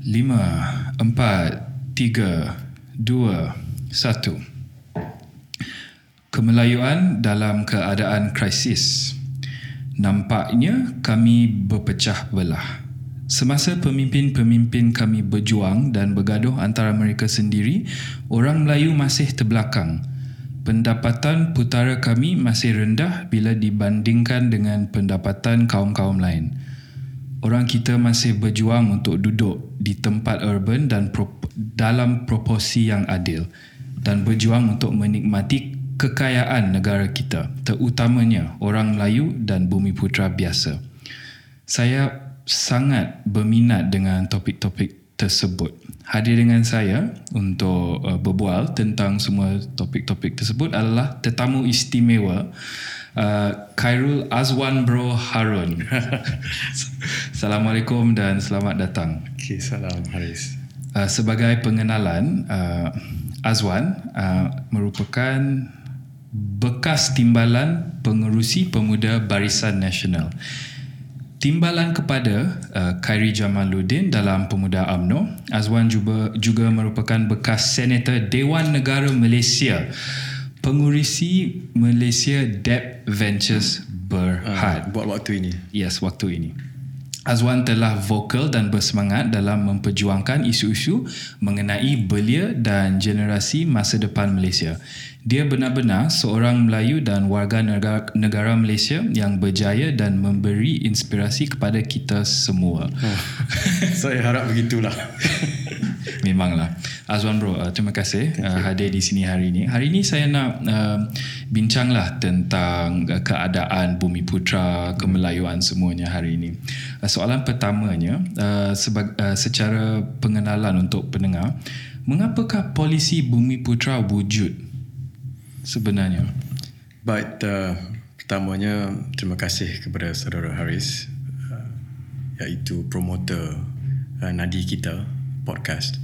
lima, empat, tiga, dua, satu. Kemelayuan dalam keadaan krisis. Nampaknya kami berpecah belah. Semasa pemimpin-pemimpin kami berjuang dan bergaduh antara mereka sendiri, orang Melayu masih terbelakang. Pendapatan putara kami masih rendah bila dibandingkan dengan pendapatan kaum-kaum lain orang kita masih berjuang untuk duduk di tempat urban dan pro- dalam proporsi yang adil dan berjuang untuk menikmati kekayaan negara kita terutamanya orang Melayu dan bumi putra biasa. Saya sangat berminat dengan topik-topik tersebut. Hadir dengan saya untuk uh, berbual tentang semua topik-topik tersebut adalah tetamu istimewa uh, Khairul Azwan Bro Harun. Assalamualaikum dan selamat datang. Okay, salam Haris. Uh, sebagai pengenalan, uh, Azwan uh, merupakan bekas timbalan pengerusi pemuda Barisan Nasional. Timbalan kepada uh, Khairi Jamaluddin dalam Pemuda AMNO, Azwan juga, juga merupakan bekas Senator Dewan Negara Malaysia pengurusi Malaysia Debt Ventures Berhad. Uh, buat waktu ini. Yes, waktu ini. Azwan telah vokal dan bersemangat dalam memperjuangkan isu-isu mengenai belia dan generasi masa depan Malaysia. Dia benar-benar seorang Melayu dan warga negara, negara Malaysia yang berjaya dan memberi inspirasi kepada kita semua. Oh, saya harap begitulah. Memanglah. Azwan bro, uh, terima kasih uh, hadir di sini hari ini. Hari ini saya nak uh, bincanglah tentang uh, keadaan bumi putra, kemelayuan semuanya hari ini. Uh, soalan pertamanya, uh, sebag, uh, secara pengenalan untuk pendengar, mengapakah polisi bumi putra wujud sebenarnya? Baik, uh, pertamanya terima kasih kepada saudara Haris uh, iaitu promotor uh, nadi kita podcast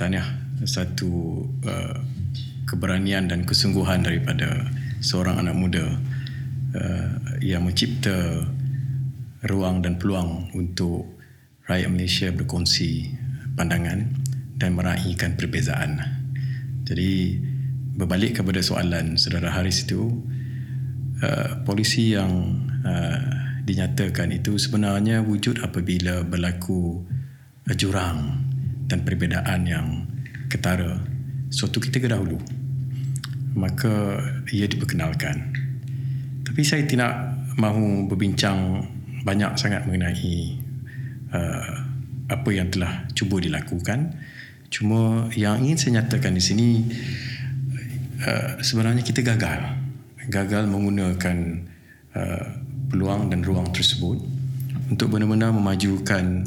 tahniah satu uh, keberanian dan kesungguhan daripada seorang anak muda uh, yang mencipta ruang dan peluang untuk rakyat Malaysia berkongsi pandangan dan meraihkan perbezaan. Jadi berbalik kepada soalan saudara Haris itu uh, polisi yang uh, dinyatakan itu sebenarnya wujud apabila berlaku uh, jurang dan perbezaan yang ketara. Suatu ketika dahulu maka ia diperkenalkan. Tapi saya tidak mahu berbincang banyak sangat mengenai uh, apa yang telah cuba dilakukan. Cuma yang ingin saya nyatakan di sini uh, sebenarnya kita gagal. Gagal menggunakan uh, peluang dan ruang tersebut untuk benar-benar memajukan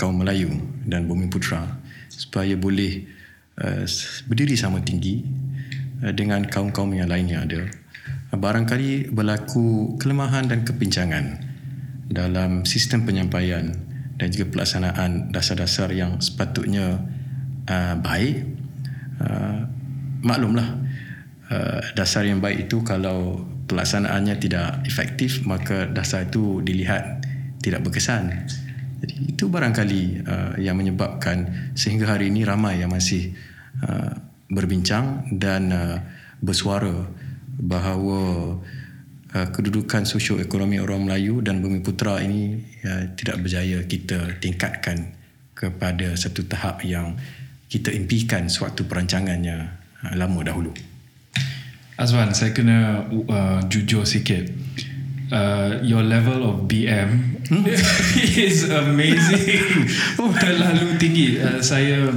kaum Melayu dan bumi putra supaya boleh uh, berdiri sama tinggi uh, dengan kaum-kaum yang lain yang ada. Barangkali berlaku kelemahan dan kepincangan dalam sistem penyampaian dan juga pelaksanaan dasar-dasar yang sepatutnya uh, baik. Uh, maklumlah uh, dasar yang baik itu kalau pelaksanaannya tidak efektif maka dasar itu dilihat tidak berkesan. Jadi itu barangkali uh, yang menyebabkan sehingga hari ini ramai yang masih uh, berbincang dan uh, bersuara bahawa uh, kedudukan sosioekonomi orang Melayu dan Bumi Putra ini uh, tidak berjaya kita tingkatkan kepada satu tahap yang kita impikan suatu perancangannya uh, lama dahulu. Azwan, saya kena uh, jujur sikit uh, your level of BM hmm? is amazing. oh, terlalu tinggi. Uh, saya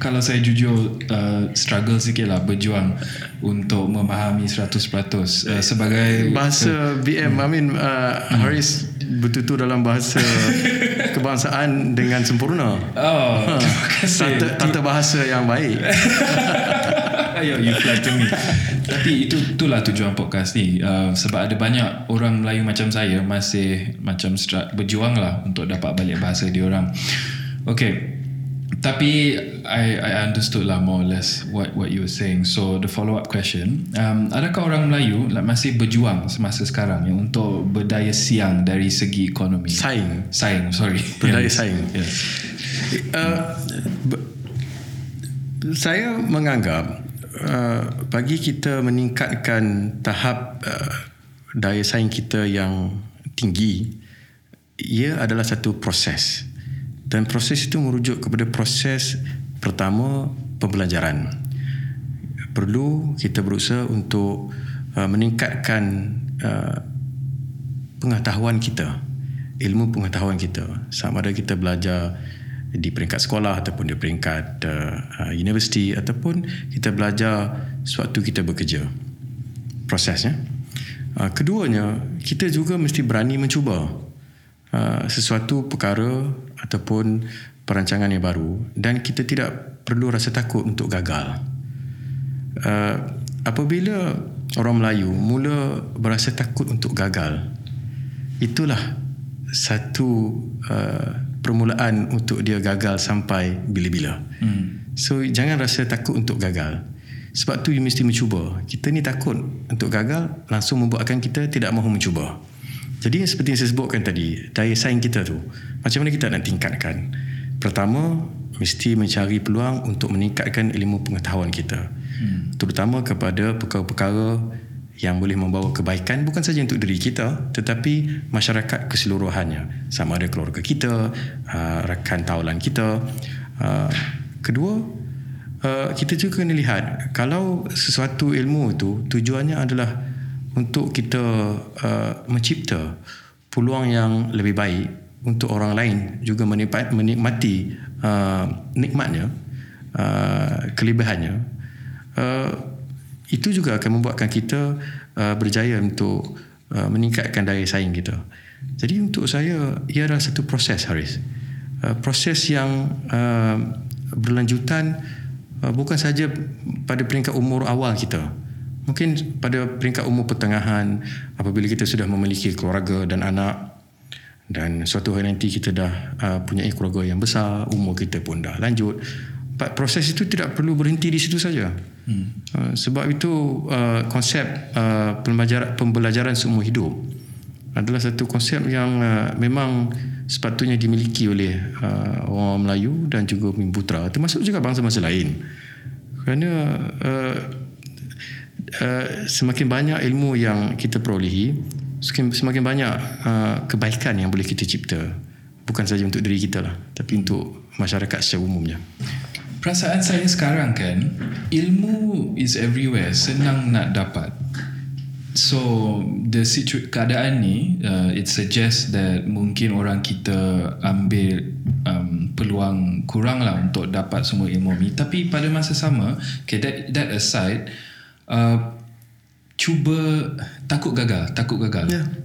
kalau saya jujur uh, struggle sikit lah berjuang untuk memahami 100% uh, sebagai bahasa BM hmm. I mean uh, hmm. Haris bertutur dalam bahasa kebangsaan dengan sempurna. Oh, terima kasih. Tata, tata bahasa yang baik. Ayo, you flatter me. Tapi itu itulah tujuan podcast ni. Uh, sebab ada banyak orang Melayu macam saya masih macam berjuang lah untuk dapat balik bahasa dia orang. Okay. Tapi I I understood lah more or less what what you were saying. So the follow up question, um, adakah orang Melayu like, masih berjuang semasa sekarang ya, untuk berdaya siang dari segi ekonomi? Saing. Saing, sorry. Berdaya saing. Yes. uh, be- saya menganggap uh, bagi kita meningkatkan tahap uh, daya saing kita yang tinggi ia adalah satu proses. Dan proses itu merujuk kepada proses pertama pembelajaran. Perlu kita berusaha untuk uh, meningkatkan uh, pengetahuan kita ilmu pengetahuan kita. Sama ada kita belajar di peringkat sekolah ataupun di peringkat uh, uh, universiti ataupun kita belajar sewaktu kita bekerja. Prosesnya. Uh, keduanya kita juga mesti berani mencuba uh, sesuatu perkara ataupun perancangan yang baru dan kita tidak perlu rasa takut untuk gagal. Uh, apabila orang Melayu mula berasa takut untuk gagal itulah satu uh, permulaan untuk dia gagal sampai bila-bila. Hmm. So jangan rasa takut untuk gagal. Sebab tu you mesti mencuba. Kita ni takut untuk gagal langsung membuatkan kita tidak mahu mencuba. Jadi seperti yang saya sebutkan tadi, daya saing kita tu macam mana kita nak tingkatkan? Pertama, mesti mencari peluang untuk meningkatkan ilmu pengetahuan kita. Hmm. Terutama kepada perkara-perkara yang boleh membawa kebaikan bukan saja untuk diri kita tetapi masyarakat keseluruhannya. Sama ada keluarga kita uh, rakan tawalan kita. Uh, kedua uh, kita juga kena lihat kalau sesuatu ilmu itu tujuannya adalah untuk kita uh, mencipta peluang yang lebih baik untuk orang lain juga menikmati, menikmati uh, nikmatnya uh, kelebihannya. Uh, itu juga akan membuatkan kita uh, berjaya untuk uh, meningkatkan daya saing kita. Jadi untuk saya ia adalah satu proses Haris. Uh, proses yang uh, berlanjutan uh, bukan saja pada peringkat umur awal kita. Mungkin pada peringkat umur pertengahan apabila kita sudah memiliki keluarga dan anak dan suatu hari nanti kita dah uh, punya keluarga yang besar, umur kita pun dah lanjut proses itu tidak perlu berhenti di situ saja. Hmm. Uh, sebab itu uh, konsep uh, pembelajaran pembelajaran semua hidup adalah satu konsep yang uh, memang sepatutnya dimiliki oleh uh, orang Melayu dan juga Putra termasuk juga bangsa-bangsa lain. Kerana uh, uh, semakin banyak ilmu yang kita perolehi, semakin, semakin banyak uh, kebaikan yang boleh kita cipta. Bukan saja untuk diri kita lah, tapi untuk masyarakat secara umumnya. Perasaan saya sekarang kan Ilmu is everywhere Senang nak dapat. So the situ- keadaan ni uh, It suggests that Mungkin orang kita Ambil um, Peluang kurang lah Untuk dapat semua ilmu ni. Tapi pada masa sama Okay that, that aside uh, Cuba Takut gagal Takut gagal. Yeah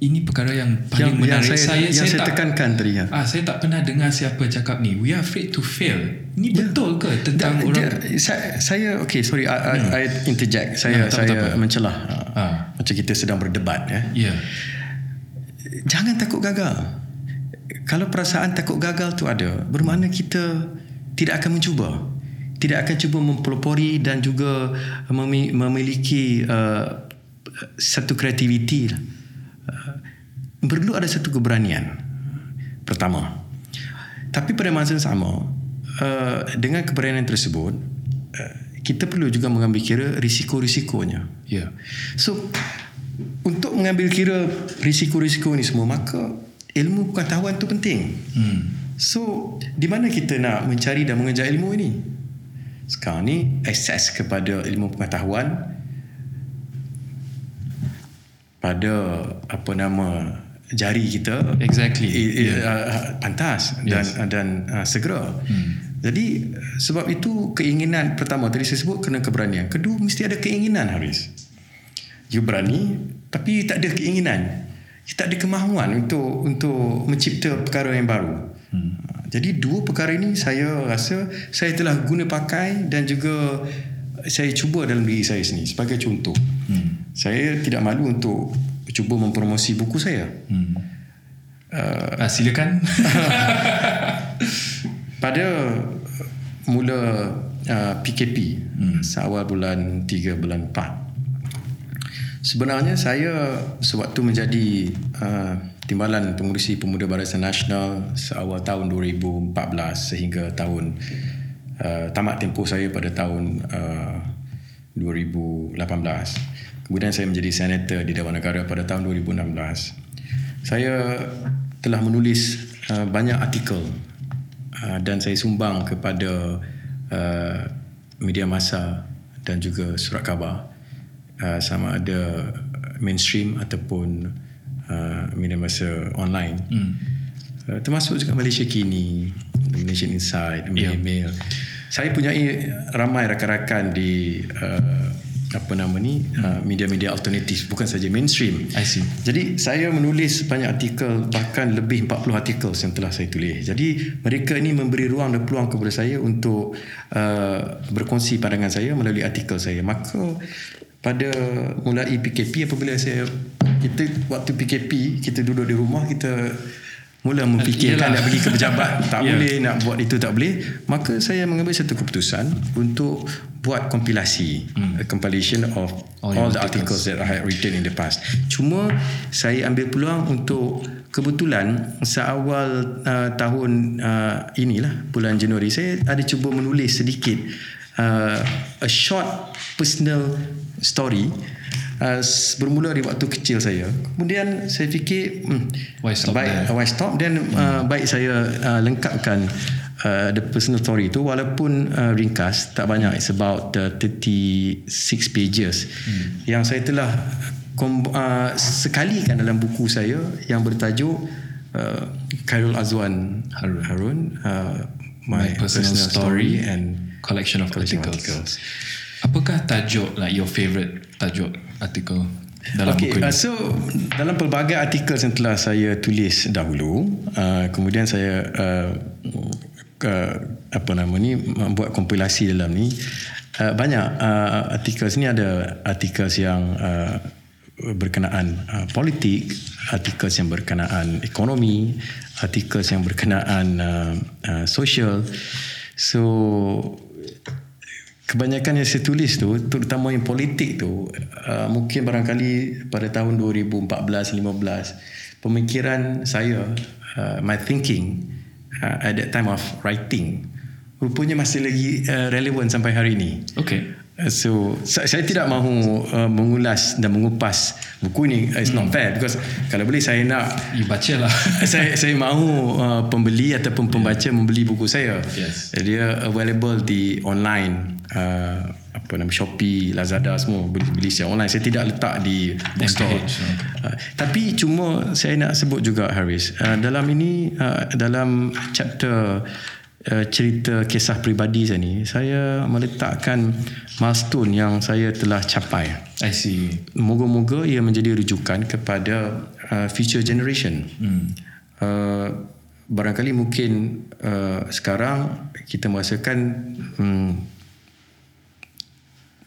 ini perkara yang paling yang, menarik yang saya, saya, yang saya, saya tak, tekankan tadi ya. ah saya tak pernah dengar siapa cakap ni we are afraid to fail ini yeah. betul ke tentang da, orang da, saya, saya okay sorry I, hmm. I, I interject saya nah, saya apa. mencelah ah. macam kita sedang berdebat ya yeah. jangan takut gagal kalau perasaan takut gagal tu ada bermakna kita tidak akan mencuba tidak akan cuba mempelopori dan juga memiliki uh, satu kreativiti lah perlu ada satu keberanian. Pertama. Tapi pada masa yang sama uh, dengan keberanian tersebut uh, kita perlu juga mengambil kira risiko-risikonya. Ya. Yeah. so untuk mengambil kira risiko-risiko ni semua maka ilmu pengetahuan tu penting. Hmm. so di mana kita nak mencari dan mengejar ilmu ini? Sekarang ni akses kepada ilmu pengetahuan pada apa nama jari kita exactly yeah. uh, pantas dan yes. dan uh, segera hmm. jadi sebab itu keinginan pertama tadi saya sebut kena keberanian kedua mesti ada keinginan Haris you berani tapi tak ada keinginan you tak ada kemahuan untuk untuk mencipta perkara yang baru hmm. Uh, jadi dua perkara ini saya rasa saya telah guna pakai dan juga saya cuba dalam diri saya sendiri sebagai contoh hmm. saya tidak malu untuk cuba mempromosi buku saya. Hmm. Uh, ah, silakan. pada mula uh, PKP hmm. seawal bulan 3 bulan 4. Sebenarnya saya sewaktu menjadi uh, Timbalan Pengurusi Pemuda Barisan Nasional seawal tahun 2014 sehingga tahun uh, tamat tempoh saya pada tahun uh, 2018. Kemudian saya menjadi senator di Dewan Negara pada tahun 2016. Saya telah menulis uh, banyak artikel uh, dan saya sumbang kepada uh, media masa dan juga surat khabar uh, sama ada mainstream ataupun uh, media masa online. Hmm. Uh, termasuk juga Malaysia Kini, Malaysian Insight, yeah. Mail. Saya punya ramai rakan-rakan di uh, apa nama ni uh, media-media alternatif bukan saja mainstream. I see. Jadi saya menulis banyak artikel bahkan lebih 40 artikel yang telah saya tulis. Jadi mereka ini memberi ruang dan peluang kepada saya untuk uh, berkongsi pandangan saya melalui artikel saya. Maka pada mulai PKP apabila saya kita waktu PKP kita duduk di rumah kita mula memfikirkan nak pergi ke pejabat tak yeah. boleh nak buat itu tak boleh maka saya mengambil satu keputusan untuk buat kompilasi hmm. a compilation of all, all the articles. articles that I had written in the past cuma saya ambil peluang untuk kebetulan seawal uh, tahun uh, inilah bulan Januari saya ada cuba menulis sedikit uh, a short personal story uh, bermula dari waktu kecil saya. Kemudian saya fikir hmm, why stop baik there? why stop then hmm. uh, baik saya uh, lengkapkan uh, the personal story itu walaupun uh, ringkas tak banyak it's about uh, 36 pages hmm. yang saya telah uh, sekali kan dalam buku saya yang bertajuk uh, Khairul Azwan Harun, Harun uh, my, my personal, personal story, story and collection of collection articles. articles. Apakah tajuk like your favorite tajuk artikel dalam okay, buku ini? Uh, so dalam pelbagai artikel yang telah saya tulis dahulu, uh, kemudian saya uh, uh, apa nama ni membuat kompilasi dalam ni uh, banyak uh, artikel sini ada artikel yang uh, berkenaan uh, politik, artikel yang berkenaan ekonomi, artikel yang berkenaan uh, uh, sosial. So kebanyakan yang saya tulis tu terutama yang politik tu uh, mungkin barangkali pada tahun 2014-15 pemikiran saya uh, my thinking uh, at that time of writing rupanya masih lagi uh, relevan sampai hari ini okay Uh, so saya tidak mahu uh, mengulas dan mengupas buku ini uh, it's hmm. not fair because kalau boleh saya nak you baca lah saya saya mahu uh, pembeli ataupun pembaca yeah. membeli buku saya yes. dia available di online uh, apa nama Shopee Lazada semua beli, beli secara online. Saya tidak letak di bookstore uh, tapi cuma saya nak sebut juga Haris uh, dalam ini uh, dalam chapter uh, cerita kisah peribadi saya ni saya meletakkan milestone yang saya telah capai. I see. Moga-moga ia menjadi rujukan kepada uh, future generation. Hmm. uh, barangkali mungkin uh, sekarang kita merasakan hmm,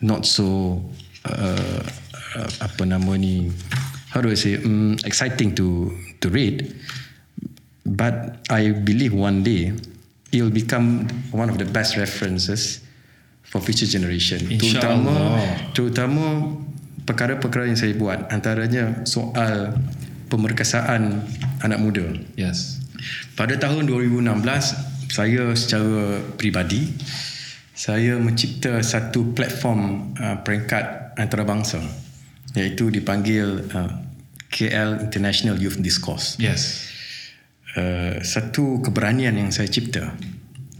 not so uh, uh, apa nama ni how do I say um, exciting to to read but I believe one day it'll become one of the best references for future generation. Terutama, terutama perkara-perkara yang saya buat antaranya soal pemerkasaan anak muda. Yes. Pada tahun 2016 saya secara peribadi saya mencipta satu platform uh, peringkat antarabangsa iaitu dipanggil uh, KL International Youth Discourse. Yes. Uh, satu keberanian yang saya cipta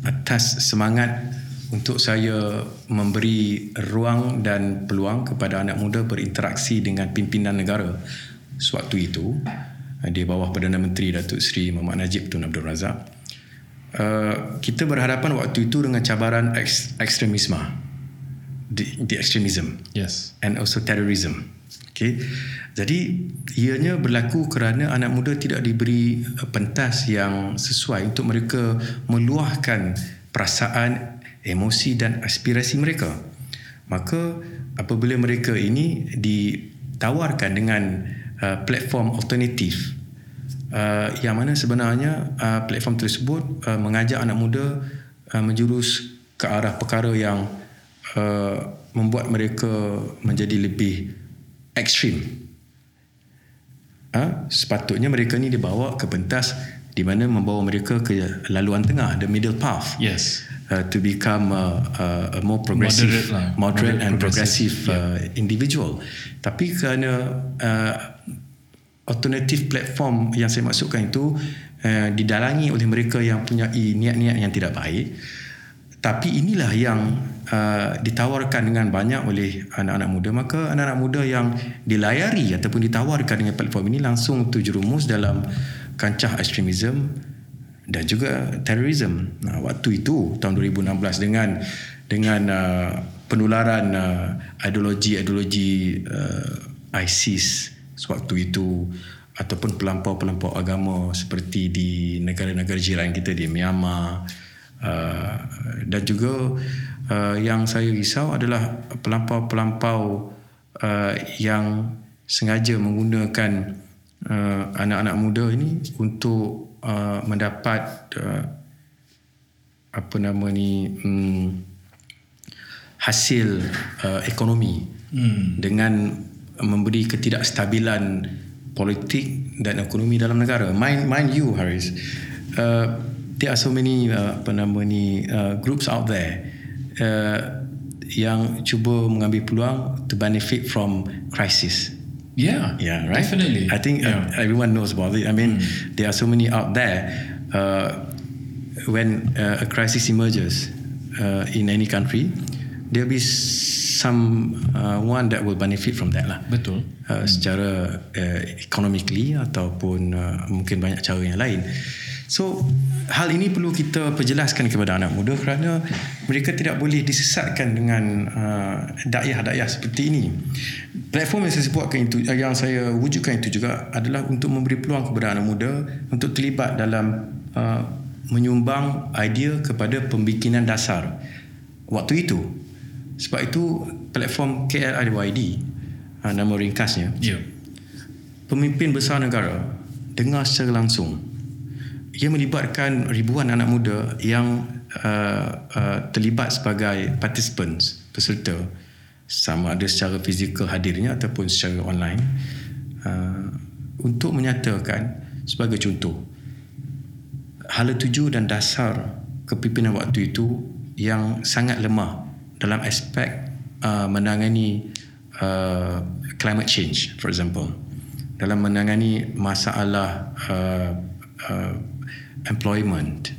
atas semangat untuk saya memberi ruang dan peluang kepada anak muda berinteraksi dengan pimpinan negara sewaktu itu uh, di bawah Perdana Menteri Datuk Seri Muhammad Najib Tun Abdul Razak uh, kita berhadapan waktu itu dengan cabaran ekstremisme. The, the extremism yes. And also terrorism. Okay. Jadi ianya berlaku kerana anak muda tidak diberi uh, pentas yang sesuai untuk mereka meluahkan perasaan, emosi dan aspirasi mereka. Maka apabila mereka ini ditawarkan dengan uh, platform alternatif uh, yang mana sebenarnya uh, platform tersebut uh, mengajak anak muda uh, menjurus ke arah perkara yang uh, membuat mereka menjadi lebih ekstrim uh, sepatutnya mereka ni dibawa ke pentas di mana membawa mereka ke laluan tengah the middle path Yes. uh, to become a, a, a more progressive Moderate lah. moderate, Moderate and progressive, progressive, uh, individual tapi kerana uh, alternative platform yang saya maksudkan itu uh, didalangi oleh mereka yang punya niat-niat yang tidak baik tapi inilah yang uh, ditawarkan dengan banyak oleh anak-anak muda maka anak-anak muda yang dilayari ataupun ditawarkan dengan platform ini langsung terjerumus dalam kancah ekstremism dan juga terorisme. Nah, waktu itu tahun 2016 dengan dengan uh, penularan uh, ideologi-ideologi uh, ISIS sewaktu itu ataupun pelampau-pelampau agama seperti di negara-negara jiran kita di Myanmar uh, dan juga uh, yang saya risau adalah pelampau-pelampau uh, yang sengaja menggunakan uh, anak-anak muda ini untuk uh, mendapat uh, apa nama ni hmm, hasil uh, ekonomi hmm. dengan memberi ketidakstabilan politik dan ekonomi dalam negara. Mind, mind you, Haris, uh, there are so many uh, apa nama ni uh, groups out there uh, yang cuba mengambil peluang to benefit from crisis. Yeah. Yeah, right. Definitely. I think yeah. uh, everyone knows about it. I mean, Hmm. there are so many out there. Uh, when uh, a crisis emerges uh, in any country, there'll be some uh, one that will benefit from that lah. Betul. Uh, secara uh, economically ataupun uh, mungkin banyak cara yang lain. So hal ini perlu kita perjelaskan kepada anak muda kerana mereka tidak boleh disesatkan dengan uh, dakwah-dakwah seperti ini. Platform yang saya sebutkan itu uh, yang saya wujudkan itu juga adalah untuk memberi peluang kepada anak muda untuk terlibat dalam uh, menyumbang idea kepada pembikinan dasar waktu itu. Sebab itu platform KLIYD uh, nama ringkasnya. Yeah. pemimpin besar negara dengar secara langsung. Ia melibatkan ribuan anak muda yang uh, uh, terlibat sebagai participants peserta. Sama ada secara fizikal hadirnya ataupun secara online. Uh, untuk menyatakan sebagai contoh hala tuju dan dasar kepimpinan waktu itu yang sangat lemah dalam aspek uh, menangani uh, climate change for example dalam menangani masalah uh, uh, employment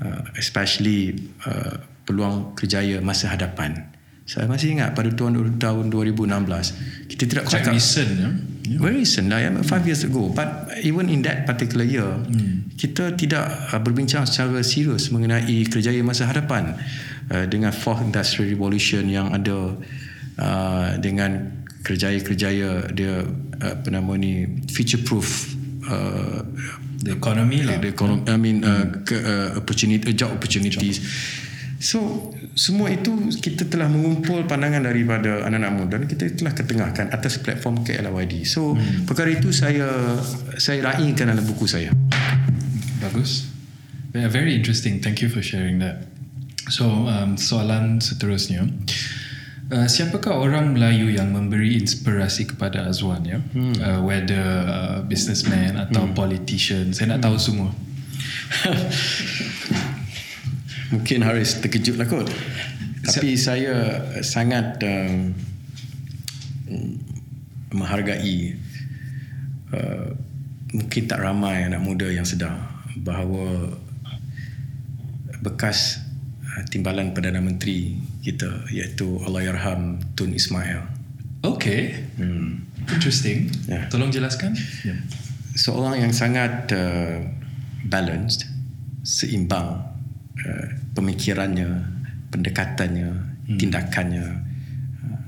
uh, especially uh, peluang kerjaya masa hadapan saya masih ingat pada tahun tahun 2016 kita tidak Quite cakap recent, yeah. yeah. Very recent lah, yeah, five years ago. But even in that particular year, hmm. kita tidak uh, berbincang secara serius mengenai kerjaya masa hadapan uh, dengan fourth industrial revolution yang ada uh, dengan kerjaya-kerjaya dia uh, apa nama ni future proof uh, The economy lah. the economy, I mean uh, ke, uh, opportunity job opportunities. So semua itu kita telah mengumpul pandangan daripada anak-anak muda dan kita telah ketengahkan atas platform KLYD. So hmm. perkara itu saya saya raikan dalam buku saya. Bagus. Very interesting. Thank you for sharing that. So, um, soalan seterusnya. Uh, siapakah orang Melayu yang memberi inspirasi kepada Azwan ya? Hmm. Uh, whether uh, businessman atau hmm. politician. Saya nak tahu semua. Mungkin Haris terkejut lah kot. Tapi saya sangat um, menghargai uh, mungkin tak ramai anak muda yang sedar bahawa bekas uh, timbalan Perdana Menteri kita iaitu Allahyarham Tun Ismail Okay. hmm. Interesting. Ya. Tolong jelaskan. Yeah. seorang yang sangat uh, balanced, seimbang uh, pemikirannya, pendekatannya, hmm. tindakannya uh,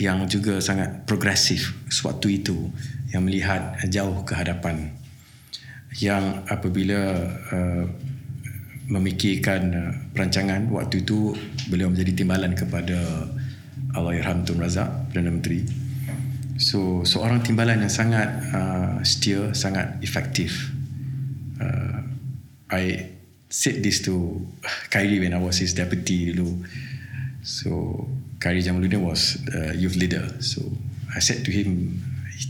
yang juga sangat progresif sewaktu itu yang melihat jauh ke hadapan yang apabila uh, memikirkan uh, perancangan waktu itu beliau menjadi timbalan kepada Allahyarham Tun Razak Perdana Menteri So seorang timbalan yang sangat uh, setia, sangat efektif. Uh, I said this to Khairi when I was his deputy dulu. So Khairi Jamaluddin was uh, youth leader. So I said to him,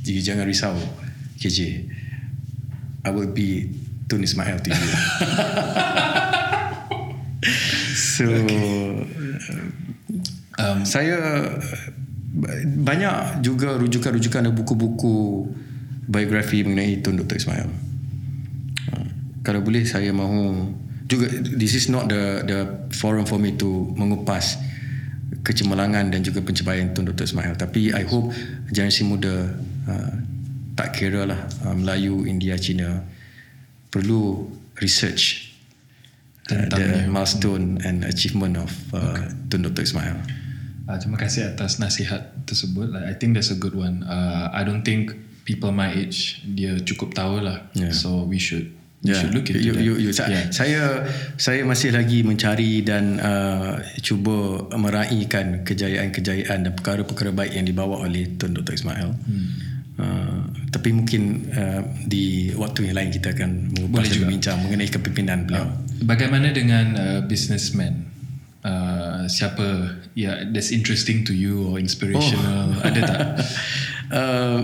jangan risau. KJ I will be Tun Ismail you so um, saya banyak juga rujukan-rujukan dan buku-buku biografi mengenai Tun Dr. Ismail uh, kalau boleh saya mahu juga this is not the the forum for me to mengupas kecemerlangan dan juga pencapaian Tun Dr. Ismail tapi I hope generasi muda uh, tak kira lah uh, Melayu, India, Cina perlu research uh, the milestone and achievement of uh, okay. Tun Dr. Ismail uh, terima kasih atas nasihat tersebut like, I think that's a good one uh, I don't think people my age dia cukup tahu lah yeah. so we should Yeah. Should look into you, you, you, yeah. Saya saya masih lagi mencari dan uh, cuba meraihkan kejayaan-kejayaan dan perkara-perkara baik yang dibawa oleh Tun Dr. Ismail. Hmm. Uh, tapi mungkin uh, di waktu yang lain kita akan mengupas bincang mengenai kepimpinan beliau. Uh, bagaimana dengan uh, businessman? Uh, siapa ya yeah, that's interesting to you or inspirational oh. ada tak? uh,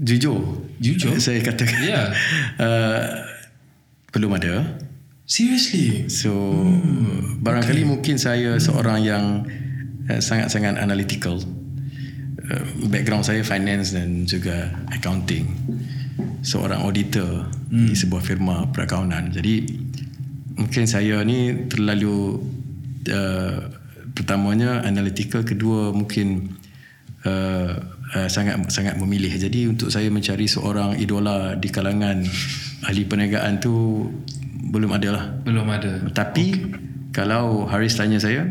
jujur jujur saya katakan yeah. uh, belum ada seriously so hmm, barangkali okay. mungkin saya hmm. seorang yang uh, sangat-sangat analytical uh, background saya finance dan juga accounting seorang auditor hmm. di sebuah firma perakaunan jadi mungkin saya ni terlalu uh, pertamanya analytical kedua mungkin uh, uh, sangat sangat memilih. Jadi untuk saya mencari seorang idola di kalangan ahli perniagaan tu belum ada lah. Belum ada. Tapi okay. kalau Haris tanya saya,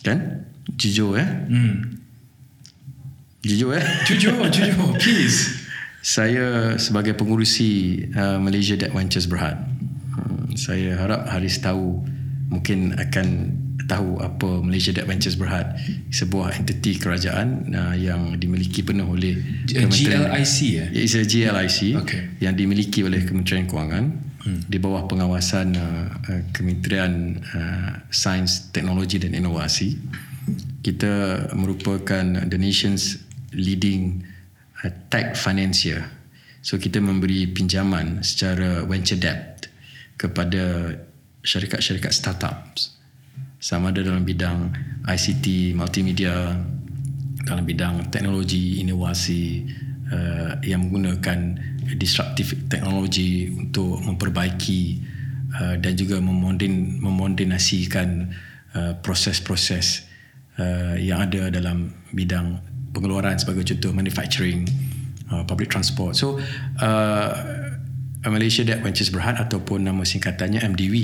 kan? Jujur eh? Hmm. Jujur eh? Jujur, jujur. Please. Saya sebagai pengurusi uh, Malaysia Debt Ventures Berhad, hmm, saya harap Haris tahu mungkin akan tahu apa Malaysia Debt Ventures Berhad sebuah entiti kerajaan uh, yang dimiliki penuh oleh Kementerian GLIC ya it's a GLIC okay. yang dimiliki oleh Kementerian Kewangan hmm. di bawah pengawasan uh, uh, Kementerian uh, Sains Teknologi dan Inovasi kita merupakan the nation's leading uh, tech financier. So kita memberi pinjaman secara venture debt kepada syarikat-syarikat startups. Sama ada dalam bidang ICT, multimedia, dalam bidang teknologi, inovasi uh, yang menggunakan disruptive teknologi untuk memperbaiki uh, dan juga memoden, memodernasikan uh, proses-proses uh, yang ada dalam bidang pengeluaran sebagai contoh manufacturing, uh, public transport. So, uh, Malaysia Debt Ventures Berhad ataupun nama singkatannya MDV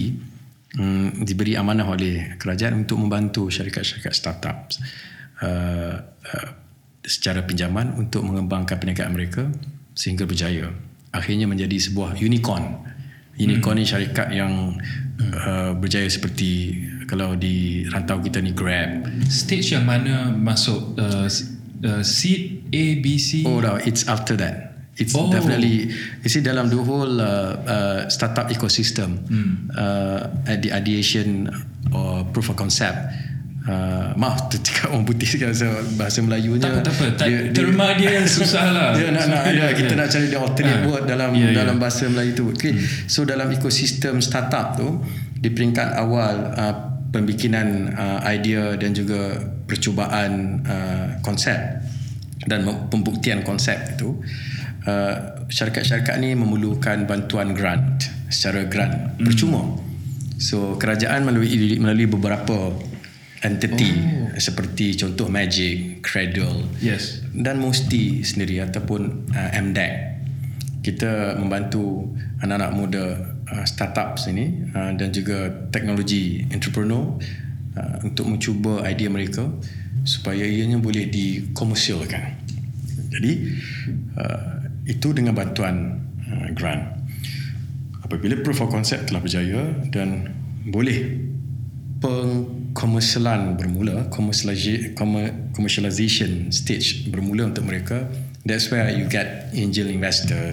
um, diberi amanah oleh kerajaan untuk membantu syarikat-syarikat startup uh, uh, secara pinjaman untuk mengembangkan perniagaan mereka sehingga berjaya akhirnya menjadi sebuah unicorn unicorn hmm. ni syarikat yang uh, berjaya seperti kalau di rantau kita ni Grab stage yang mana masuk uh, uh, seed A, B, C oh no it's after that it's oh. definitely you see dalam the whole uh, uh, startup ecosystem hmm. uh, at the ideation or proof of concept Uh, maaf tu cakap orang putih kan so, bahasa Melayunya tak apa, tak apa. Dia, terma dia, dia susah lah dia nak, nak, yeah, kita yeah. nak cari dia alternate uh, word dalam yeah, dalam yeah. bahasa Melayu tu okay. hmm. so dalam ekosistem startup tu di peringkat awal uh, pembikinan uh, idea dan juga percubaan uh, konsep dan pembuktian konsep itu Uh, syarikat-syarikat ni memerlukan bantuan grant secara grant mm. percuma. So kerajaan melalui melalui beberapa entity oh. seperti contoh Magic, Cradle yes. dan Musti sendiri ataupun uh, MDEC. Kita membantu anak-anak muda uh, startup sini uh, dan juga teknologi entrepreneur uh, untuk mencuba idea mereka supaya ianya boleh dikomersialkan. Jadi uh, itu dengan bantuan uh, grant apabila proof of concept telah berjaya dan boleh pengkomersialan bermula commercialization stage bermula untuk mereka that's where you get angel investor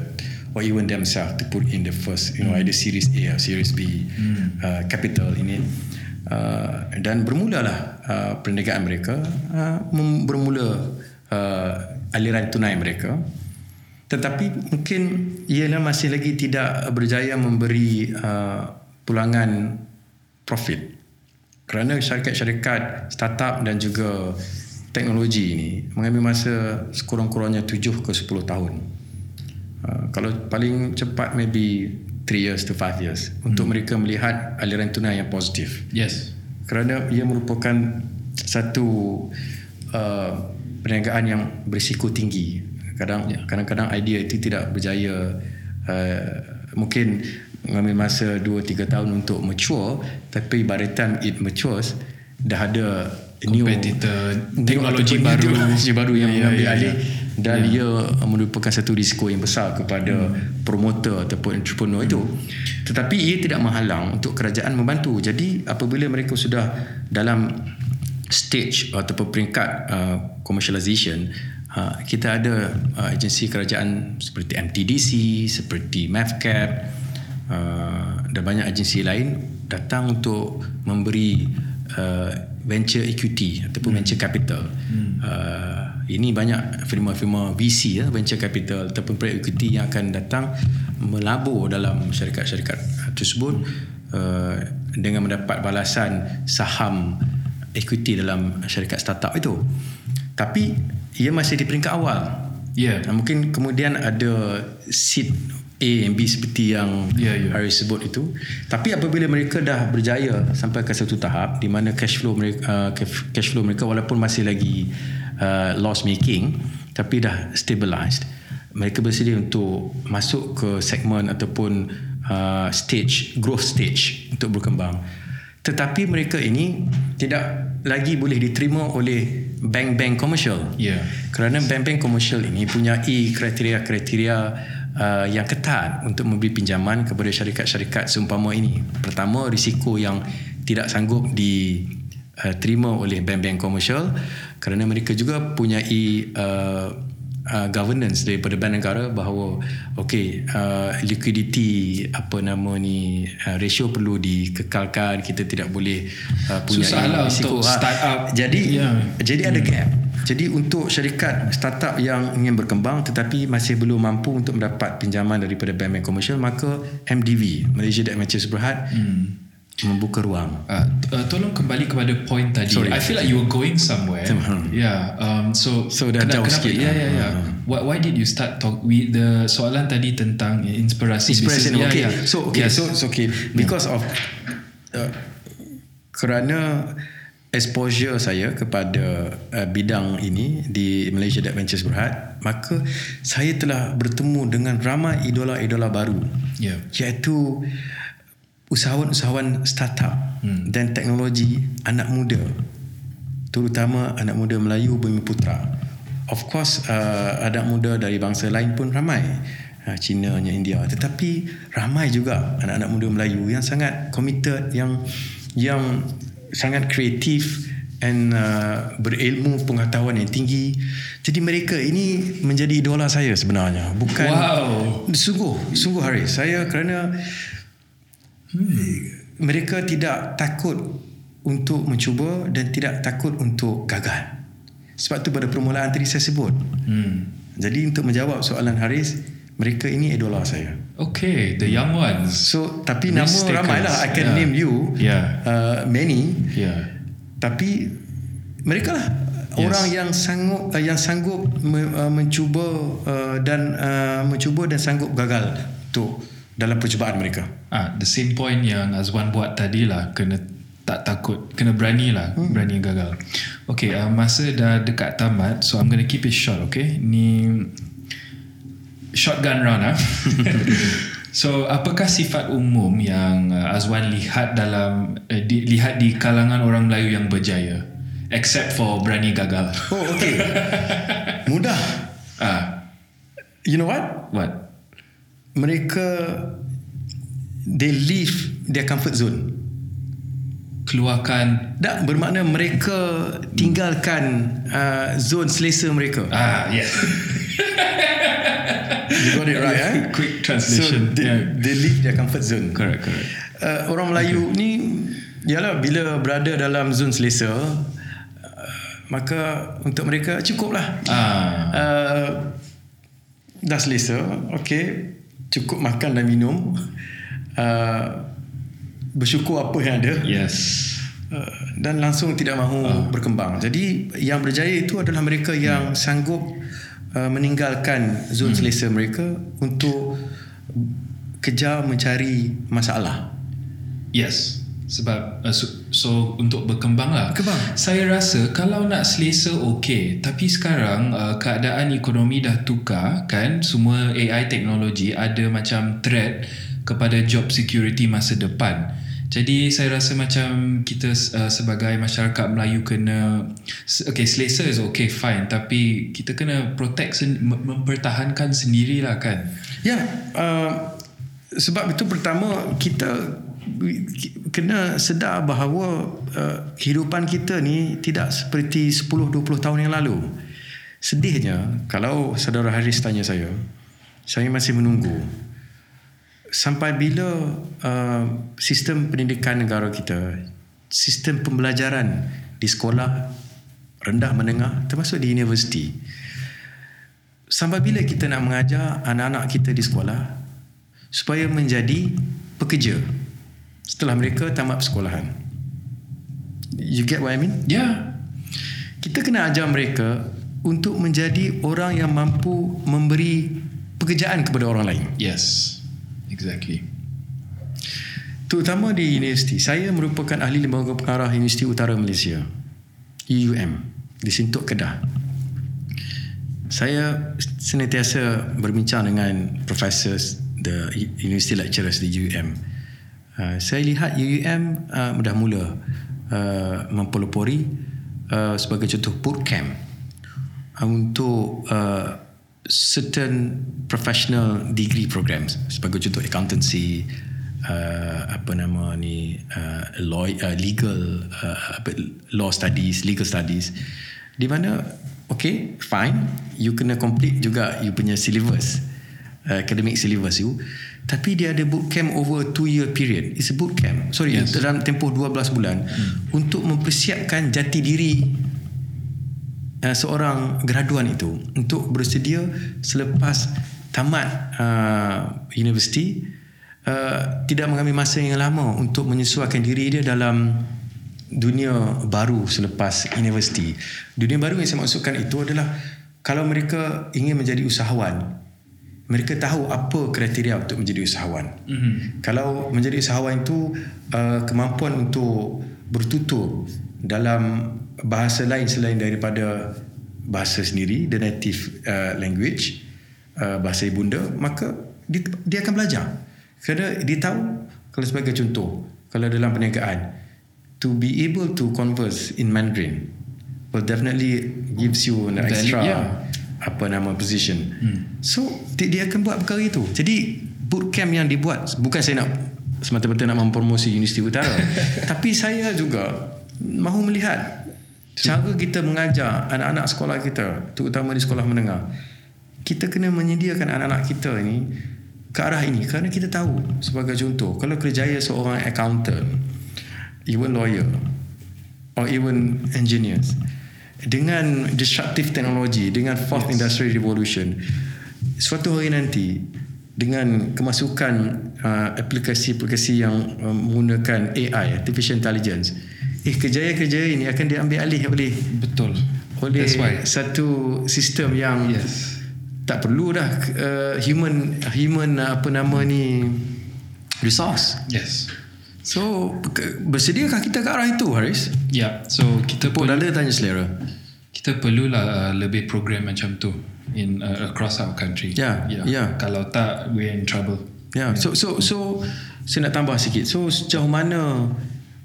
or even themselves to put in the first you know either series A or series B hmm. uh, capital ini. Uh, dan bermulalah uh, perniagaan mereka uh, bermula uh, aliran tunai mereka. Tetapi mungkin ialah masih lagi tidak berjaya memberi uh, pulangan profit. Kerana syarikat-syarikat startup dan juga teknologi ini mengambil masa sekurang-kurangnya 7 ke 10 tahun uh, kalau paling cepat maybe 3 years to 5 years hmm. untuk mereka melihat aliran tunai yang positif yes kerana ia merupakan satu uh, perniagaan yang berisiko tinggi kadang yeah. kadang-kadang idea itu tidak berjaya uh, mungkin mengambil masa 2 3 tahun untuk mature tapi by the time it matures dah ada competitor new, teknologi baru teknologi baru yang yeah, mengambil yeah, alih yeah. Dan yeah. ia merupakan satu risiko yang besar kepada hmm. promoter ataupun entrepreneur hmm. itu tetapi ia tidak menghalang untuk kerajaan membantu jadi apabila mereka sudah dalam stage ataupun peringkat uh, commercialization Ha, kita ada uh, agensi kerajaan seperti MTDC, seperti MAFCAP uh, dan banyak agensi lain datang untuk memberi uh, venture equity ataupun hmm. venture capital. Hmm. Uh, ini banyak firma-firma VC ya, venture capital ataupun private equity yang akan datang melabur dalam syarikat-syarikat tersebut uh, dengan mendapat balasan saham equity dalam syarikat startup itu. Tapi ia masih di peringkat awal. Ya. Yeah. Mungkin kemudian ada seed A dan B seperti yang yeah, yeah. Harry sebut itu. Tapi apabila mereka dah berjaya sampai ke satu tahap di mana cash flow mereka uh, cash flow mereka walaupun masih lagi uh, loss making tapi dah stabilized. Mereka bersedia untuk masuk ke segmen ataupun uh, stage growth stage untuk berkembang. Tetapi mereka ini tidak lagi boleh diterima oleh bank-bank komersial. Yeah. Kerana bank-bank komersial ini punya kriteria-kriteria uh, yang ketat untuk memberi pinjaman kepada syarikat-syarikat seumpama ini. Pertama, risiko yang tidak sanggup diterima uh, oleh bank-bank komersial kerana mereka juga punya uh, uh, governance daripada bank negara bahawa okey uh, liquidity apa nama ni uh, ratio perlu dikekalkan kita tidak boleh uh, punya susahlah untuk ha. start up jadi yeah. jadi ada gap jadi untuk syarikat startup yang ingin berkembang tetapi masih belum mampu untuk mendapat pinjaman daripada bank-bank komersial maka MDV Malaysia Debt Ventures Berhad hmm membuka ruang. Uh, uh, tolong kembali kepada point tadi. Sorry. I feel like you were going somewhere. Hmm. Yeah. Um, so so dah jauh sikit. Yeah, yeah, yeah. Hmm. Why, why did you start talk with the soalan tadi tentang inspirasi? Inspiration. Business? Okay. Yeah, yeah. So okay. Yes. So it's okay. Because yeah. of uh, kerana exposure saya kepada uh, bidang ini di Malaysia Debt Ventures Berhad maka saya telah bertemu dengan ramai idola-idola baru yeah. iaitu usahawan-usahawan startup hmm. dan teknologi anak muda terutama anak muda Melayu Bumi Putra. Of course uh, anak muda dari bangsa lain pun ramai. Uh, Cina nya India. Tetapi ramai juga anak-anak muda Melayu yang sangat committed yang yang sangat kreatif and uh, berilmu pengetahuan yang tinggi. Jadi mereka ini menjadi idola saya sebenarnya. Bukan wow. Sungguh sungguh hari saya kerana hmm. mereka tidak takut untuk mencuba dan tidak takut untuk gagal sebab tu pada permulaan tadi saya sebut hmm. jadi untuk menjawab soalan Haris mereka ini idola saya okay the young ones so tapi nama ramai lah I can yeah. name you yeah. uh, many yeah. tapi mereka lah yes. orang yang sanggup uh, yang sanggup me, uh, mencuba uh, dan uh, mencuba dan sanggup gagal untuk dalam percubaan mereka. Ah, the same point yang Azwan buat tadi lah, kena tak takut, kena berani lah, hmm. berani gagal. Okay, uh, masa dah dekat tamat, so I'm to keep it short, okay? Ni shotgun round ah. so, apakah sifat umum yang uh, Azwan lihat dalam uh, di, lihat di kalangan orang Melayu yang berjaya? Except for berani gagal. Oh, okay. Mudah. Ah. You know what? What? Mereka they leave their comfort zone. Keluarkan. Tak bermakna mereka tinggalkan uh, zone selesa mereka. Ah yeah you got it right eh? quick translation. so they, yeah. they leave their comfort zone. Correct correct. Uh, orang Melayu okay. ni ialah bila berada dalam zone selesa uh, maka untuk mereka cukuplah. Ah. uh, dah selesa okey cukup makan dan minum uh, bersyukur apa yang ada. Yes. uh, dan langsung tidak mahu berkembang. Jadi yang berjaya itu adalah mereka yang sanggup uh, meninggalkan zon selesa mereka untuk kejar mencari masalah. Yes. Sebab uh, so, so untuk berkembang lah. Berkembang. Saya rasa kalau nak selesa okey, tapi sekarang uh, keadaan ekonomi dah tukar kan, semua AI teknologi ada macam threat kepada job security masa depan. Jadi saya rasa macam kita uh, sebagai masyarakat Melayu kena okay selesa is okay fine tapi kita kena protect sen- mem- mempertahankan sendirilah kan. Ya, uh, sebab itu pertama kita kena sedar bahawa uh, kehidupan kita ni tidak seperti 10-20 tahun yang lalu. Sedihnya, kalau saudara Haris tanya saya, saya masih menunggu sampai bila uh, sistem pendidikan negara kita, sistem pembelajaran di sekolah rendah menengah termasuk di universiti sampai bila kita nak mengajar anak-anak kita di sekolah supaya menjadi pekerja setelah mereka tamat persekolahan. You get what I mean? Ya. Yeah. Kita kena ajar mereka untuk menjadi orang yang mampu memberi pekerjaan kepada orang lain. Yes. Exactly. Terutama di universiti. Saya merupakan ahli lembaga pengarah Universiti Utara Malaysia. UUM di Sintok Kedah. Saya senantiasa berbincang dengan professors the university lecturers di UUM. Uh, saya lihat UUM uh, dah mula uh, mempelopori uh, sebagai contoh bootcamp uh, untuk uh, certain professional degree programs sebagai contoh accountancy uh, apa nama ni uh, law uh, legal uh, law studies legal studies. Di mana okay fine you kena complete juga you punya syllabus uh, academic syllabus you tapi dia ada bootcamp over two year period it's a bootcamp sorry yes. dalam tempoh 12 bulan hmm. untuk mempersiapkan jati diri uh, seorang graduan itu untuk bersedia selepas tamat uh, universiti uh, tidak mengambil masa yang lama untuk menyesuaikan diri dia dalam dunia baru selepas universiti. Dunia baru yang saya maksudkan itu adalah kalau mereka ingin menjadi usahawan, mereka tahu apa kriteria untuk menjadi usahawan. Mm-hmm. Kalau menjadi usahawan itu uh, kemampuan untuk bertutur dalam bahasa lain selain daripada bahasa sendiri the native uh, language uh, bahasa ibunda maka dia, dia akan belajar kerana dia tahu kalau sebagai contoh kalau dalam perniagaan to be able to converse in Mandarin will definitely gives you an extra yeah. Apa nama position. Hmm. so dia, dia akan buat perkara itu. Jadi bootcamp yang dibuat bukan saya nak semata-mata nak mempromosi Universiti Utara. Tapi saya juga mahu melihat cara kita mengajar anak-anak sekolah kita terutama di sekolah menengah. Kita kena menyediakan anak-anak kita ni ke arah ini. Kerana kita tahu sebagai contoh kalau kerjaya seorang accountant even lawyer or even engineers dengan disruptive technology dengan fourth yes. industrial revolution suatu hari nanti dengan kemasukan uh, aplikasi-aplikasi yang uh, menggunakan AI artificial intelligence eh kejayaan-kejayaan ini akan diambil alih oleh betul oleh satu sistem yang yes. tak perlu dah uh, human human apa nama ni resource yes So bersediakah kita ke arah itu Haris? Ya yeah. So kita pun Dala tanya selera Kita perlulah uh, lebih program macam tu In uh, across our country Ya yeah. yeah. yeah. Kalau tak We're in trouble Ya yeah. So so so Saya nak tambah sikit So sejauh mana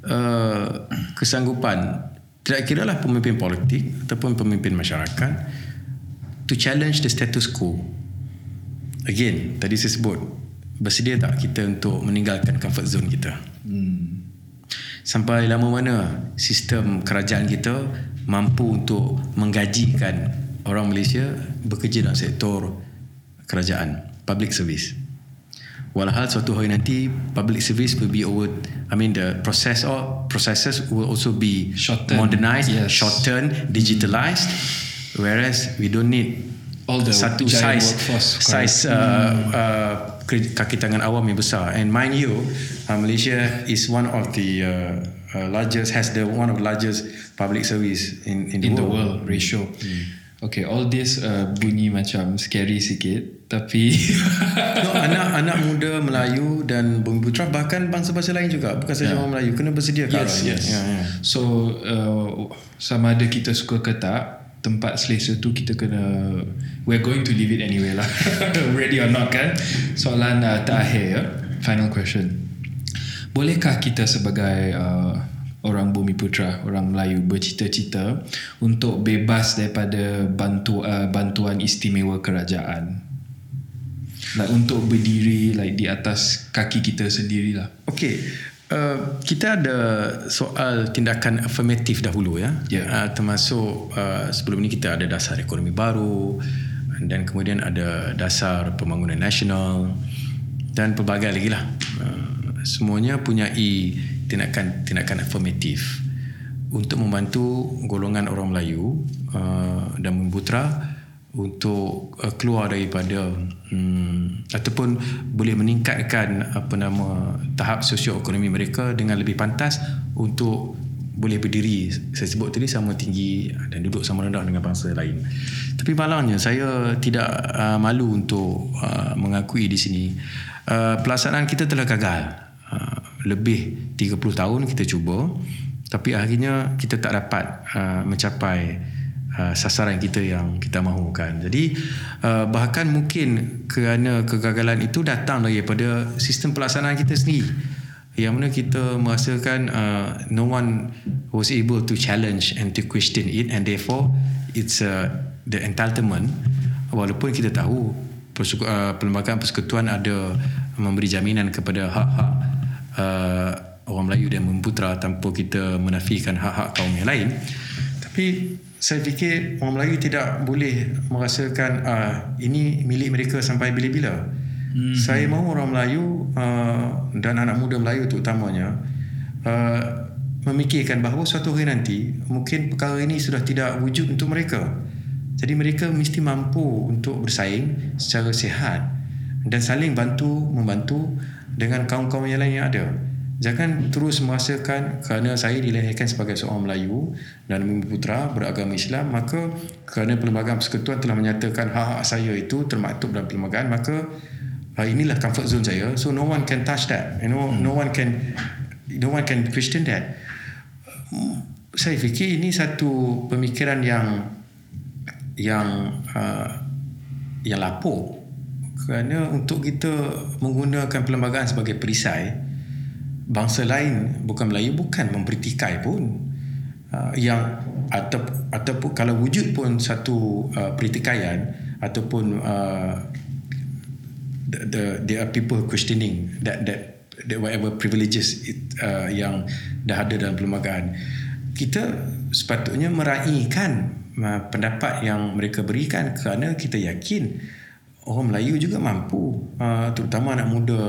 uh, Kesanggupan Tidak kira lah pemimpin politik Ataupun pemimpin masyarakat To challenge the status quo Again Tadi saya sebut Bersedia tak kita untuk meninggalkan comfort zone kita? Hmm. Sampai lama mana sistem kerajaan kita mampu untuk menggajikan orang Malaysia bekerja dalam sektor kerajaan, public service. walhal suatu hari nanti public service will be over I mean the process or processes will also be Shortened. modernized Yes. shortened digitalized whereas we don't need All the satu size workforce, size uh, uh, ke- kaki tangan awam yang besar and mind you uh, Malaysia is one of the uh, uh, largest has the one of the largest public service in in the, in the world. world ratio. Okay, all this uh, bunyi macam scary sikit, tapi No, anak-anak muda Melayu dan Bumi Putra bahkan bangsa-bangsa lain juga bukan saja orang Melayu kena bersedia ke yes, yes. Ya, ya. So uh, sama ada kita suka ke tak, tempat selesa tu kita kena we're going to leave it anyway lah. Ready or not kan? Soalan uh, terakhir ya. Final question. Bolehkah kita sebagai uh, orang bumi putra, orang Melayu bercita-cita untuk bebas daripada bantu, uh, bantuan istimewa kerajaan? Like untuk berdiri like di atas kaki kita sendirilah. Okey. Uh, kita ada soal tindakan afirmatif dahulu ya. Ya. Uh, termasuk uh, sebelum ini kita ada dasar ekonomi baru dan kemudian ada dasar pembangunan nasional dan pelbagai lagi lah. Uh, semuanya punyai tindakan tindakan afirmatif untuk membantu golongan orang Melayu uh, dan Membutra untuk uh, keluar daripada hmm, ataupun boleh meningkatkan apa nama tahap sosioekonomi mereka dengan lebih pantas untuk boleh berdiri saya sebut tadi sama tinggi dan duduk sama rendah dengan bangsa lain. Tapi malangnya saya tidak uh, malu untuk uh, mengakui di sini uh, pelaksanaan kita telah gagal. Uh, lebih 30 tahun kita cuba tapi akhirnya kita tak dapat uh, mencapai uh, sasaran kita yang kita mahukan. Jadi uh, bahkan mungkin kerana kegagalan itu datang daripada sistem pelaksanaan kita sendiri. Yang mana kita merasakan uh, no one was able to challenge and to question it and therefore it's uh, the entitlement walaupun kita tahu persuku- uh, perlembagaan persekutuan ada memberi jaminan kepada hak-hak uh, orang Melayu dan Memputra tanpa kita menafikan hak-hak kaum yang lain tapi saya fikir orang Melayu tidak boleh merasakan uh, ini milik mereka sampai bila-bila hmm. saya mahu orang Melayu uh, dan anak muda Melayu terutamanya uh, memikirkan bahawa suatu hari nanti mungkin perkara ini sudah tidak wujud untuk mereka jadi mereka mesti mampu untuk bersaing secara sihat dan saling bantu membantu dengan kaum-kaum yang lain yang ada. Jangan terus merasakan kerana saya dilahirkan sebagai seorang Melayu dan Bumi Putra beragama Islam maka kerana Perlembagaan Persekutuan telah menyatakan hak-hak saya itu termaktub dalam perlembagaan maka inilah comfort zone saya. So no one can touch that. You know no one can no one can question that. Saya fikir ini satu pemikiran yang yang uh, yang lapuk. Kerana untuk kita menggunakan perlembagaan sebagai perisai bangsa lain bukan Melayu bukan memberi tikai pun. Uh, yang atau ataupun kalau wujud pun satu uh, pertikaian ataupun uh, the, the there are people questioning that that that whatever privileges it, uh, yang dah ada dalam perlembagaan. Kita sepatutnya meraihkan uh, pendapat yang mereka berikan kerana kita yakin orang Melayu juga mampu uh, terutama anak muda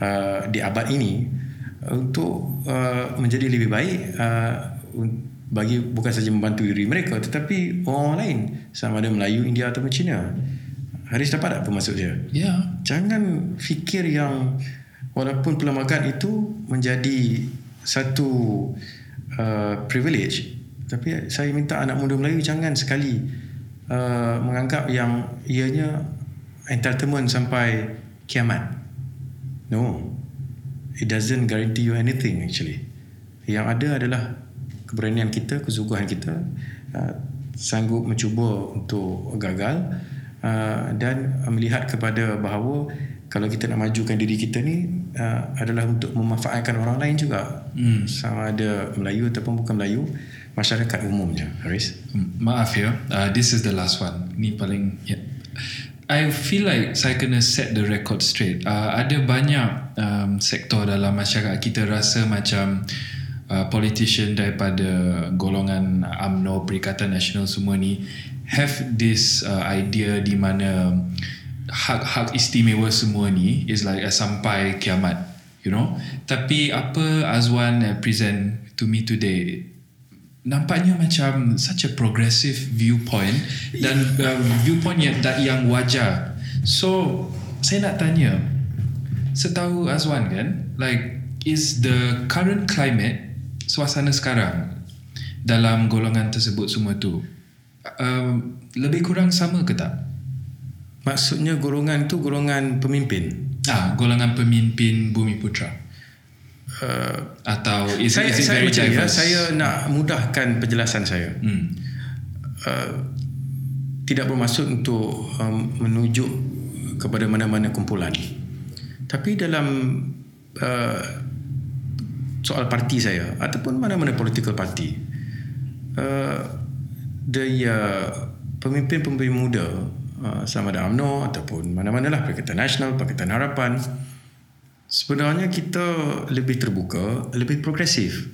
uh, di abad ini untuk uh, menjadi lebih baik uh, bagi bukan saja membantu diri mereka tetapi orang lain sama ada Melayu, India ataupun Cina. Haris dapat tak apa maksud dia? Ya. Jangan fikir yang walaupun perlembagaan itu menjadi satu uh, privilege tapi saya minta anak muda Melayu jangan sekali uh, menganggap yang ianya entitlement sampai kiamat. No. It doesn't guarantee you anything actually. Yang ada adalah keberanian kita, kesungguhan kita uh, sanggup mencuba untuk gagal uh, dan melihat kepada bahawa kalau kita nak majukan diri kita ni uh, adalah untuk memanfaatkan orang lain juga hmm. sama ada Melayu ataupun bukan Melayu masyarakat umumnya Haris maaf ya uh, this is the last one ni paling yeah. I feel like saya kena set the record straight. Uh, ada banyak um, sektor dalam masyarakat kita rasa macam uh, politician daripada golongan UMNO Perikatan Nasional semua ni have this uh, idea di mana hak-hak istimewa semua ni is like uh, sampai kiamat you know? Tapi apa Azwan present to me today nampaknya macam such a progressive viewpoint dan uh, viewpoint yang yang wajar so saya nak tanya setahu Azwan kan like is the current climate suasana sekarang dalam golongan tersebut semua tu um, lebih kurang sama ke tak? Maksudnya golongan tu golongan pemimpin. Ah, golongan pemimpin Bumi Putra. Uh, Atau is, saya, is it saya very macam ya, saya nak mudahkan penjelasan saya. Hmm. Uh, tidak bermaksud untuk um, menunjuk kepada mana-mana kumpulan. Tapi dalam uh, soal parti saya ataupun mana-mana political party, uh, the uh, pemimpin-pemimpin muda uh, sama ada UMNO ataupun mana-mana lah Pakatan Nasional, Pakatan Harapan sebenarnya kita lebih terbuka, lebih progresif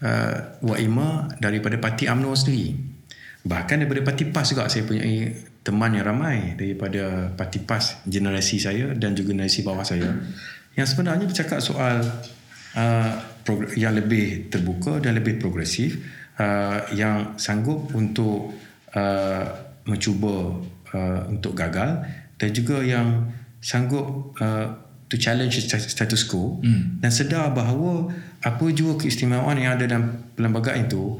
uh, Waima daripada parti UMNO sendiri. Bahkan daripada parti PAS juga saya punya teman yang ramai daripada parti PAS generasi saya dan juga generasi bawah saya yang sebenarnya bercakap soal uh, yang lebih terbuka dan lebih progresif uh, yang sanggup untuk uh, mencuba uh, untuk gagal dan juga yang sanggup uh, to challenge status quo hmm. dan sedar bahawa apa jua keistimewaan yang ada dalam perlembagaan itu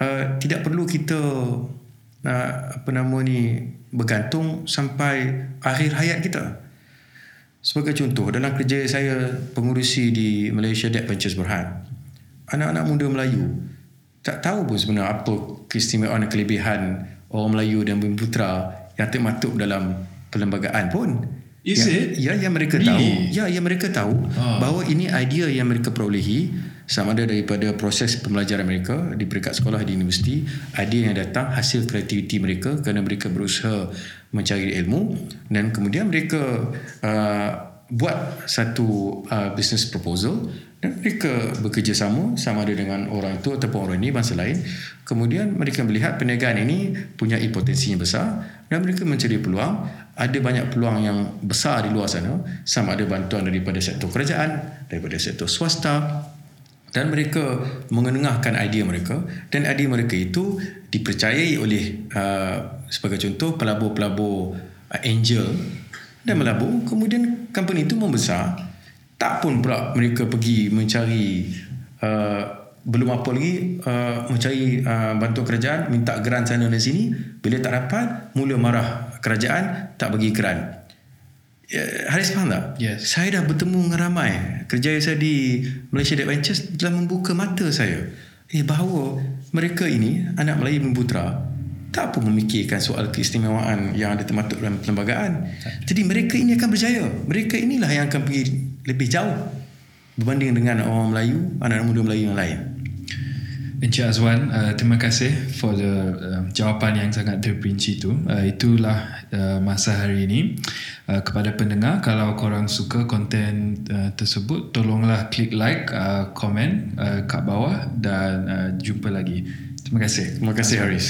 uh, tidak perlu kita uh, apa nama ni bergantung sampai akhir hayat kita sebagai contoh dalam kerja saya pengurusi di Malaysia Debt Ventures Berhad anak-anak muda Melayu tak tahu pun sebenarnya apa keistimewaan dan kelebihan orang Melayu dan Bumi Putra yang termaktub dalam perlembagaan pun. Is ya, it? Ya, yang mereka Really? tahu. Ya, yang mereka tahu Ah. bahawa ini idea yang mereka perolehi sama ada daripada proses pembelajaran mereka di peringkat sekolah di universiti, idea yang datang hasil kreativiti mereka kerana mereka berusaha mencari ilmu dan kemudian mereka uh, buat satu uh, business proposal dan mereka bekerjasama sama ada dengan orang itu ataupun orang ini bangsa lain kemudian mereka melihat perniagaan ini punya potensinya besar dan mereka mencari peluang ada banyak peluang yang besar di luar sana. Sama ada bantuan daripada sektor kerajaan daripada sektor swasta. Dan mereka mengenengahkan idea mereka. Dan idea mereka itu dipercayai oleh uh, sebagai contoh pelabur-pelabur uh, angel dan melabur. Kemudian company itu membesar. Tak pun pula mereka pergi mencari uh, belum apa lagi uh, mencari uh, bantuan kerajaan minta grant sana dan sini. Bila tak dapat mula marah kerajaan tak bagi grant Ya, Haris faham tak? Yes. Saya dah bertemu dengan ramai kerjaya saya di Malaysia Debt Ventures telah membuka mata saya eh bahawa mereka ini anak Melayu Putra tak pun memikirkan soal keistimewaan yang ada termaktub dalam perlembagaan. Jadi mereka ini akan berjaya. Mereka inilah yang akan pergi lebih jauh berbanding dengan orang Melayu, anak muda Melayu yang lain. Encik Azwan, uh, terima kasih for the uh, jawapan yang sangat terperinci tu. Uh, itulah uh, masa hari ini. Uh, kepada pendengar, kalau korang suka konten uh, tersebut, tolonglah klik like, uh, komen uh, kat bawah dan uh, jumpa lagi. Terima kasih. Terima kasih Haris.